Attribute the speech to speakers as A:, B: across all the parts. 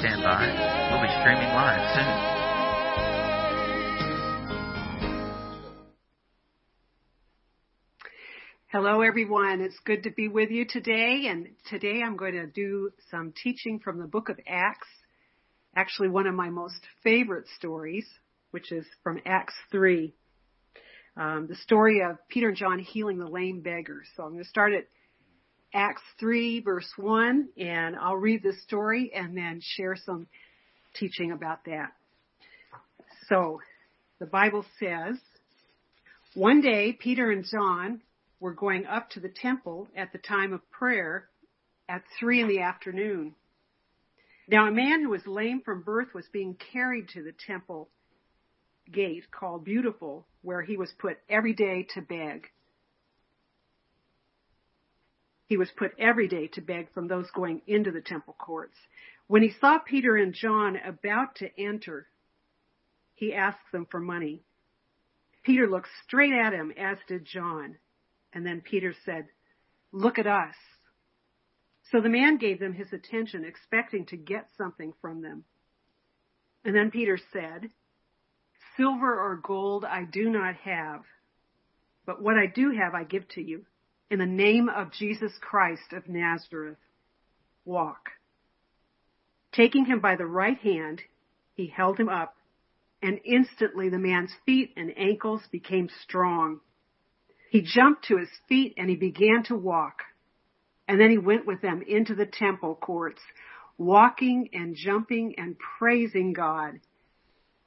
A: stand by. We'll be streaming live soon.
B: Hello, everyone. It's good to be with you today. And today I'm going to do some teaching from the book of Acts. Actually, one of my most favorite stories, which is from Acts 3. Um, the story of Peter and John healing the lame beggar. So I'm going to start at Acts 3 verse 1 and I'll read the story and then share some teaching about that. So the Bible says, one day Peter and John were going up to the temple at the time of prayer at three in the afternoon. Now a man who was lame from birth was being carried to the temple gate called Beautiful, where he was put every day to beg. He was put every day to beg from those going into the temple courts. When he saw Peter and John about to enter, he asked them for money. Peter looked straight at him, as did John. And then Peter said, Look at us. So the man gave them his attention, expecting to get something from them. And then Peter said, Silver or gold I do not have, but what I do have I give to you. In the name of Jesus Christ of Nazareth, walk. Taking him by the right hand, he held him up, and instantly the man's feet and ankles became strong. He jumped to his feet and he began to walk. And then he went with them into the temple courts, walking and jumping and praising God.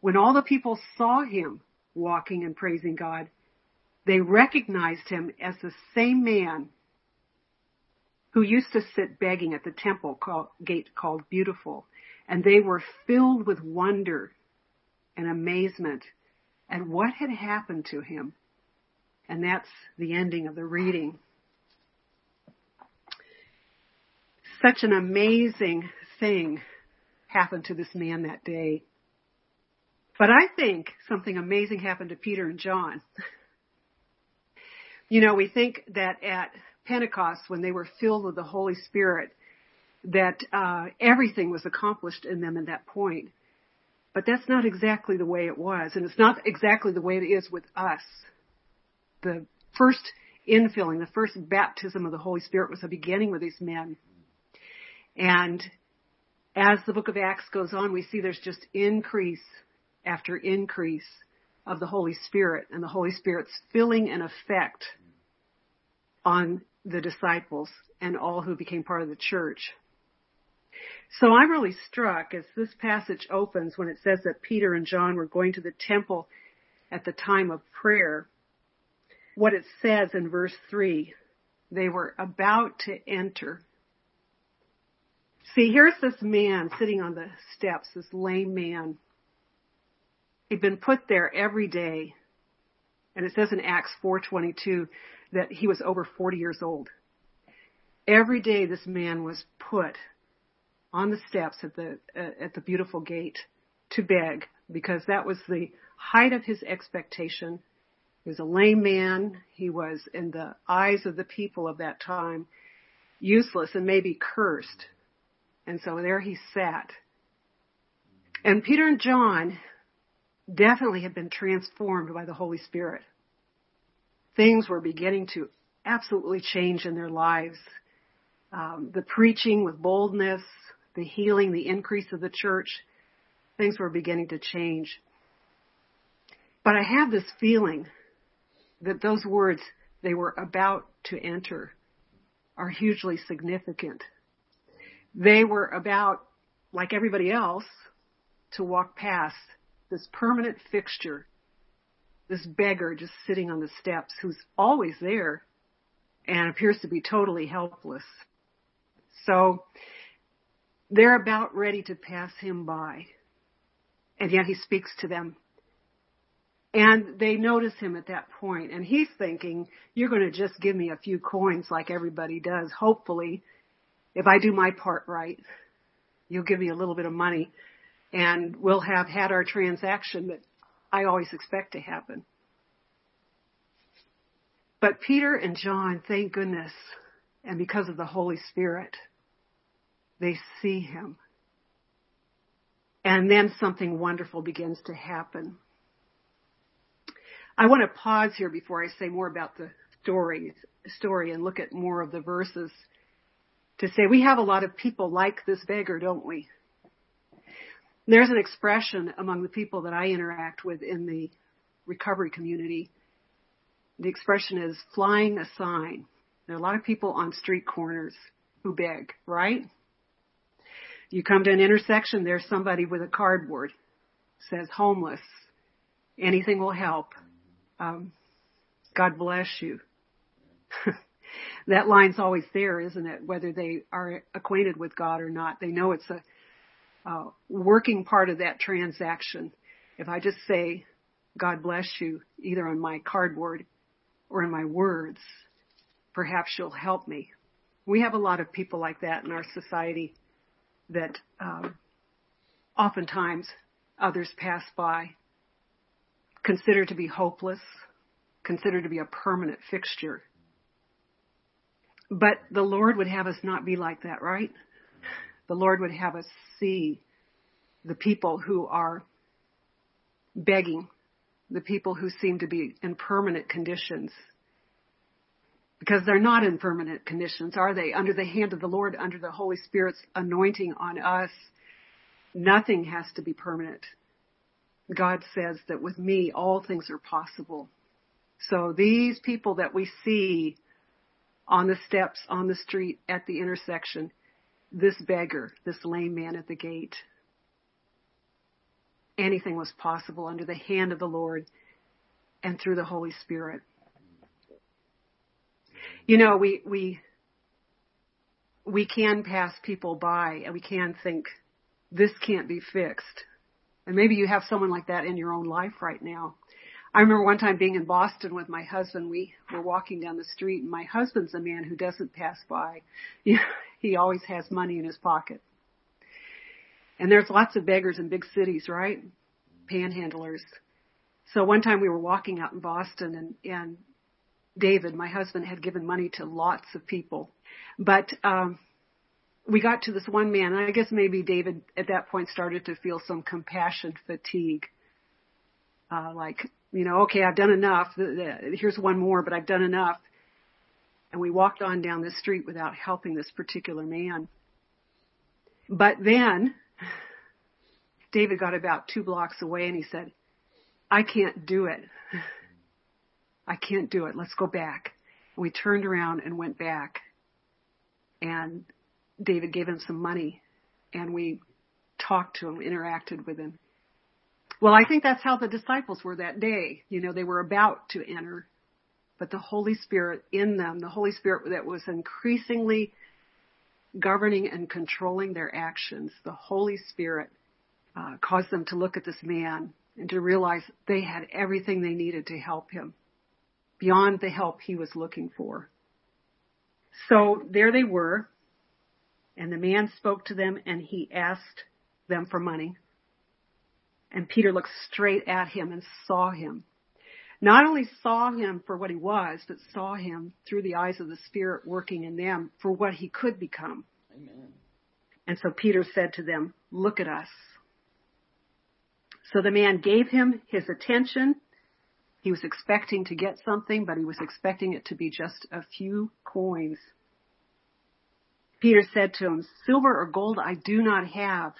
B: When all the people saw him walking and praising God, they recognized him as the same man who used to sit begging at the temple gate called Beautiful. And they were filled with wonder and amazement at what had happened to him. And that's the ending of the reading. Such an amazing thing happened to this man that day. But I think something amazing happened to Peter and John. you know, we think that at Pentecost, when they were filled with the Holy Spirit, that uh, everything was accomplished in them at that point. But that's not exactly the way it was, and it's not exactly the way it is with us the first infilling, the first baptism of the Holy Spirit was a beginning with these men. And as the book of Acts goes on, we see there's just increase after increase of the Holy Spirit and the Holy Spirit's filling and effect on the disciples and all who became part of the church. So I'm really struck as this passage opens when it says that Peter and John were going to the temple at the time of prayer what it says in verse 3. They were about to enter. See, here's this man sitting on the steps, this lame man. He'd been put there every day. And it says in Acts 4:22 that he was over 40 years old. Every day this man was put on the steps at the uh, at the beautiful gate to beg because that was the height of his expectation he was a lame man. He was, in the eyes of the people of that time, useless and maybe cursed. And so there he sat. And Peter and John definitely had been transformed by the Holy Spirit. Things were beginning to absolutely change in their lives. Um, the preaching with boldness, the healing, the increase of the church, things were beginning to change. But I have this feeling that those words they were about to enter are hugely significant. They were about, like everybody else, to walk past this permanent fixture, this beggar just sitting on the steps who's always there and appears to be totally helpless. So they're about ready to pass him by. And yet he speaks to them and they notice him at that point, and he's thinking, you're going to just give me a few coins like everybody does. Hopefully, if I do my part right, you'll give me a little bit of money, and we'll have had our transaction that I always expect to happen. But Peter and John, thank goodness, and because of the Holy Spirit, they see him. And then something wonderful begins to happen. I want to pause here before I say more about the story, story and look at more of the verses to say we have a lot of people like this beggar, don't we? There's an expression among the people that I interact with in the recovery community. The expression is flying a sign. There are a lot of people on street corners who beg, right? You come to an intersection, there's somebody with a cardboard says homeless. Anything will help. Um, God bless you. that line's always there, isn't it? Whether they are acquainted with God or not, they know it's a uh, working part of that transaction. If I just say, God bless you, either on my cardboard or in my words, perhaps you'll help me. We have a lot of people like that in our society that um, oftentimes others pass by, consider to be hopeless, consider to be a permanent fixture. But the Lord would have us not be like that, right? The Lord would have us see the people who are begging, the people who seem to be in permanent conditions. Because they're not in permanent conditions, are they? Under the hand of the Lord, under the Holy Spirit's anointing on us, nothing has to be permanent. God says that with me, all things are possible. So these people that we see on the steps, on the street, at the intersection, this beggar, this lame man at the gate. Anything was possible under the hand of the Lord and through the Holy Spirit. You know, we, we, we can pass people by and we can think, this can't be fixed. And maybe you have someone like that in your own life right now. I remember one time being in Boston with my husband. We were walking down the street, and my husband's a man who doesn't pass by. he always has money in his pocket. And there's lots of beggars in big cities, right? Panhandlers. So one time we were walking out in Boston, and and David, my husband, had given money to lots of people, but um, we got to this one man, and I guess maybe David at that point started to feel some compassion fatigue. Uh, like you know, okay, I've done enough. Here's one more, but I've done enough. And we walked on down the street without helping this particular man. But then David got about two blocks away and he said, I can't do it. I can't do it. Let's go back. And we turned around and went back. And David gave him some money and we talked to him, interacted with him. Well, I think that's how the disciples were that day. You know, they were about to enter, but the Holy Spirit in them, the Holy Spirit that was increasingly governing and controlling their actions, the Holy Spirit uh, caused them to look at this man and to realize they had everything they needed to help him beyond the help he was looking for. So there they were, and the man spoke to them and he asked them for money. And Peter looked straight at him and saw him. Not only saw him for what he was, but saw him through the eyes of the Spirit working in them for what he could become. Amen. And so Peter said to them, look at us. So the man gave him his attention. He was expecting to get something, but he was expecting it to be just a few coins. Peter said to him, silver or gold I do not have,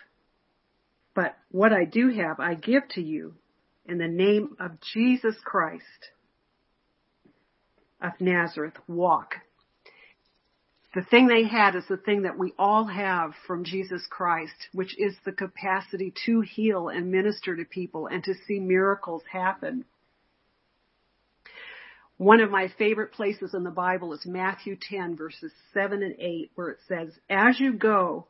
B: but what I do have, I give to you in the name of Jesus Christ of Nazareth. Walk. The thing they had is the thing that we all have from Jesus Christ, which is the capacity to heal and minister to people and to see miracles happen. One of my favorite places in the Bible is Matthew 10 verses 7 and 8 where it says, as you go,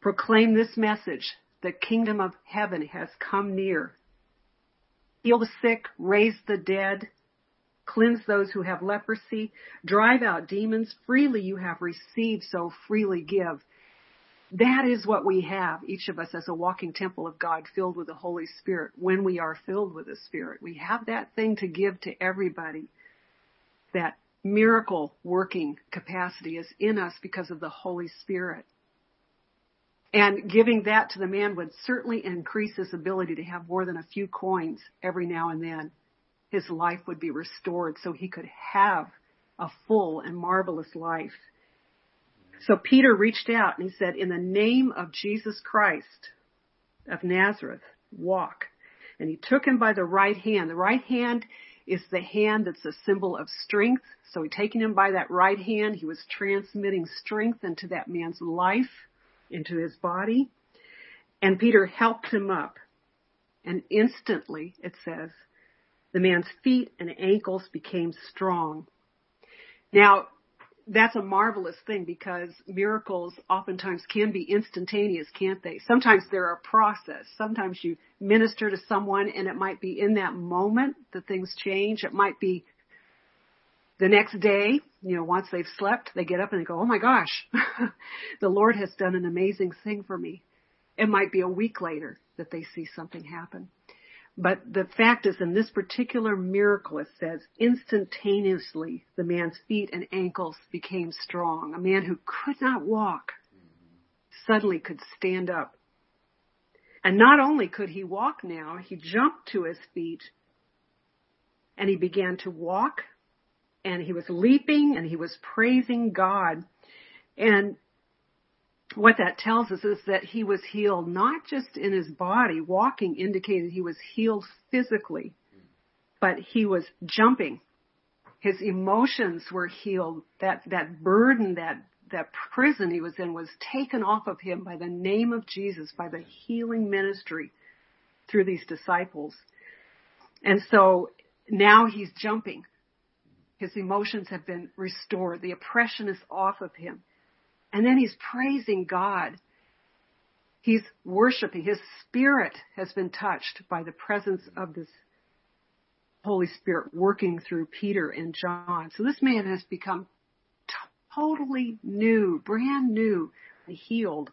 B: proclaim this message the kingdom of heaven has come near. Heal the sick, raise the dead, cleanse those who have leprosy, drive out demons. Freely you have received, so freely give. That is what we have, each of us as a walking temple of God filled with the Holy Spirit. When we are filled with the Spirit, we have that thing to give to everybody. That miracle working capacity is in us because of the Holy Spirit. And giving that to the man would certainly increase his ability to have more than a few coins every now and then. His life would be restored so he could have a full and marvelous life. So Peter reached out and he said, in the name of Jesus Christ of Nazareth, walk. And he took him by the right hand. The right hand is the hand that's a symbol of strength. So he taking him by that right hand, he was transmitting strength into that man's life, into his body. And Peter helped him up. And instantly, it says, the man's feet and ankles became strong. Now, that's a marvelous thing because miracles oftentimes can be instantaneous, can't they? Sometimes they're a process. Sometimes you minister to someone and it might be in that moment that things change. It might be the next day, you know, once they've slept, they get up and they go, Oh my gosh, the Lord has done an amazing thing for me. It might be a week later that they see something happen. But the fact is, in this particular miracle, it says, instantaneously the man's feet and ankles became strong. A man who could not walk suddenly could stand up. And not only could he walk now, he jumped to his feet and he began to walk and he was leaping and he was praising God. And what that tells us is that he was healed not just in his body. Walking indicated he was healed physically, but he was jumping. His emotions were healed. That, that burden, that, that prison he was in was taken off of him by the name of Jesus, by the healing ministry through these disciples. And so now he's jumping. His emotions have been restored. The oppression is off of him. And then he's praising God. He's worshiping. His spirit has been touched by the presence of this Holy Spirit working through Peter and John. So this man has become totally new, brand new, healed.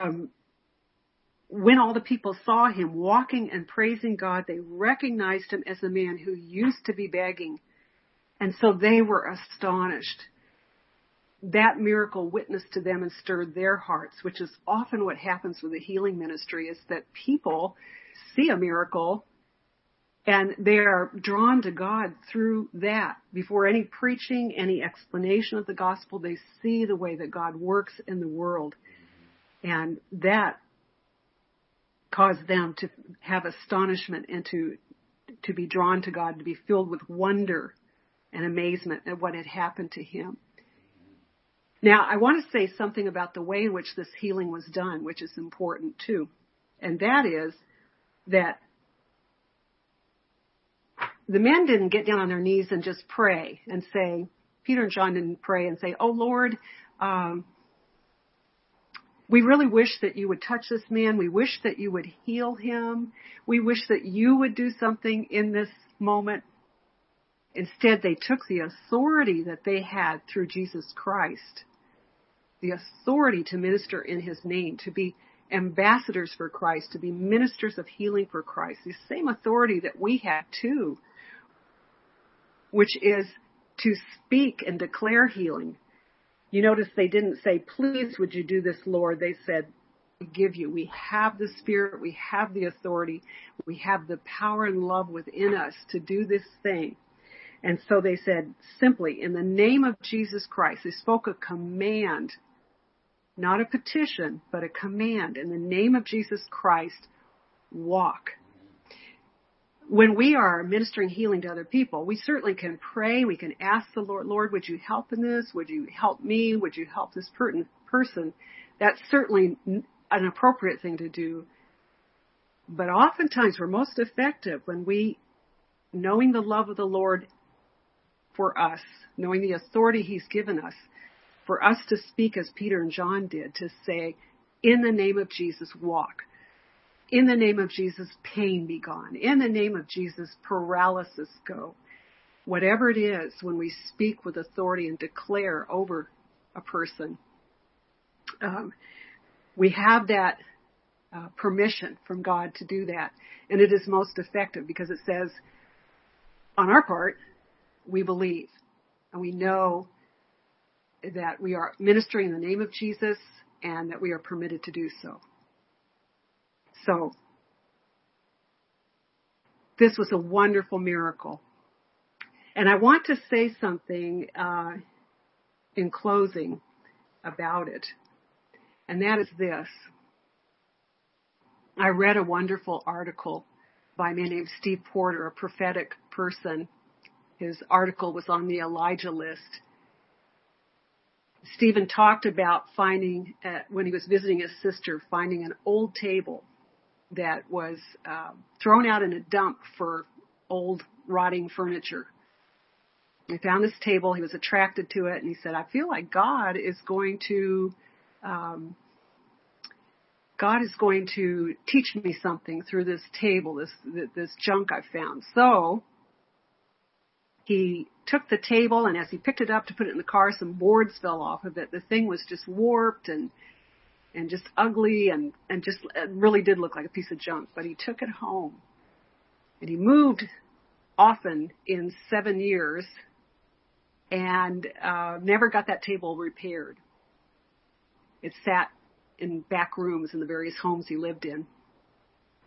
B: Um, when all the people saw him walking and praising God, they recognized him as a man who used to be begging. And so they were astonished that miracle witnessed to them and stirred their hearts, which is often what happens with the healing ministry is that people see a miracle and they are drawn to God through that. Before any preaching, any explanation of the gospel, they see the way that God works in the world. And that caused them to have astonishment and to, to be drawn to God, to be filled with wonder and amazement at what had happened to him. Now, I want to say something about the way in which this healing was done, which is important too. And that is that the men didn't get down on their knees and just pray and say, Peter and John didn't pray and say, Oh Lord, um, we really wish that you would touch this man. We wish that you would heal him. We wish that you would do something in this moment. Instead, they took the authority that they had through Jesus Christ the authority to minister in his name, to be ambassadors for Christ, to be ministers of healing for Christ. The same authority that we have too, which is to speak and declare healing. You notice they didn't say, please would you do this, Lord? They said, we give you. We have the Spirit. We have the authority. We have the power and love within us to do this thing. And so they said simply, in the name of Jesus Christ, they spoke a command not a petition, but a command in the name of Jesus Christ, walk. When we are ministering healing to other people, we certainly can pray. We can ask the Lord, Lord, would you help in this? Would you help me? Would you help this person? That's certainly an appropriate thing to do. But oftentimes we're most effective when we, knowing the love of the Lord for us, knowing the authority He's given us, for us to speak as Peter and John did, to say, in the name of Jesus, walk. In the name of Jesus, pain be gone. In the name of Jesus, paralysis go. Whatever it is, when we speak with authority and declare over a person, um, we have that uh, permission from God to do that. And it is most effective because it says, on our part, we believe and we know that we are ministering in the name of Jesus and that we are permitted to do so. So, this was a wonderful miracle. And I want to say something uh, in closing about it, and that is this. I read a wonderful article by a man named Steve Porter, a prophetic person. His article was on the Elijah list. Stephen talked about finding, uh, when he was visiting his sister, finding an old table that was uh, thrown out in a dump for old rotting furniture. He found this table. He was attracted to it, and he said, "I feel like God is going to, um, God is going to teach me something through this table, this this junk I found." So he took the table, and as he picked it up to put it in the car, some boards fell off of it. The thing was just warped and and just ugly and, and just really did look like a piece of junk, but he took it home. And he moved often in seven years and uh, never got that table repaired. It sat in back rooms in the various homes he lived in.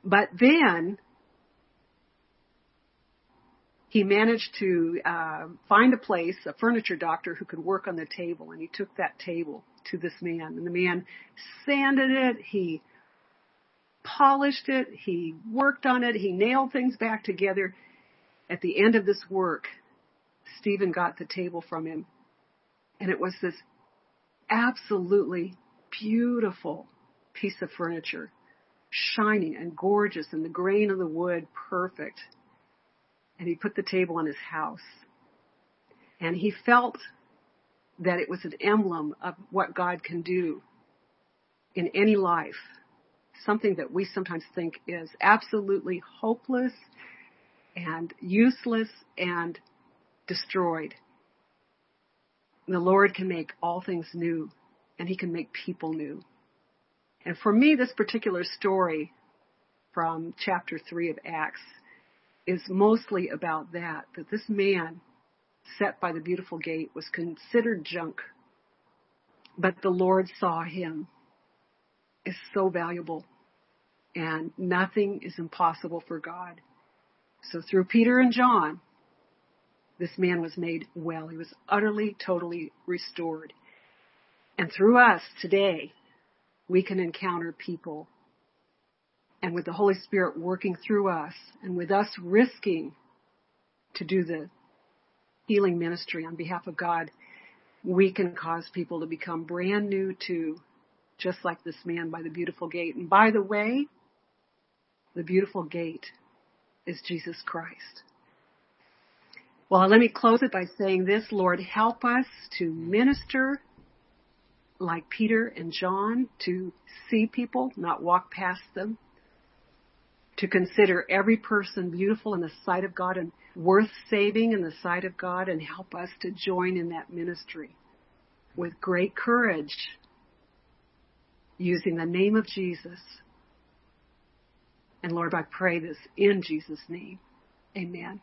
B: But then he managed to uh, find a place, a furniture doctor who could work on the table, and he took that table to this man. And the man sanded it, he polished it, he worked on it, he nailed things back together. At the end of this work, Stephen got the table from him. And it was this absolutely beautiful piece of furniture, shining and gorgeous, and the grain of the wood perfect. And he put the table in his house. And he felt that it was an emblem of what God can do in any life. Something that we sometimes think is absolutely hopeless and useless and destroyed. The Lord can make all things new and He can make people new. And for me, this particular story from chapter 3 of Acts is mostly about that, that this man set by the beautiful gate was considered junk, but the Lord saw him as so valuable, and nothing is impossible for God. So through Peter and John, this man was made well. He was utterly, totally restored. And through us today, we can encounter people. And with the Holy Spirit working through us, and with us risking to do the healing ministry on behalf of God, we can cause people to become brand new too, just like this man by the beautiful gate. And by the way, the beautiful gate is Jesus Christ. Well, let me close it by saying this, Lord, help us to minister like Peter and John, to see people, not walk past them, to consider every person beautiful in the sight of God and worth saving in the sight of God and help us to join in that ministry with great courage using the name of Jesus. And Lord, I pray this in Jesus' name. Amen.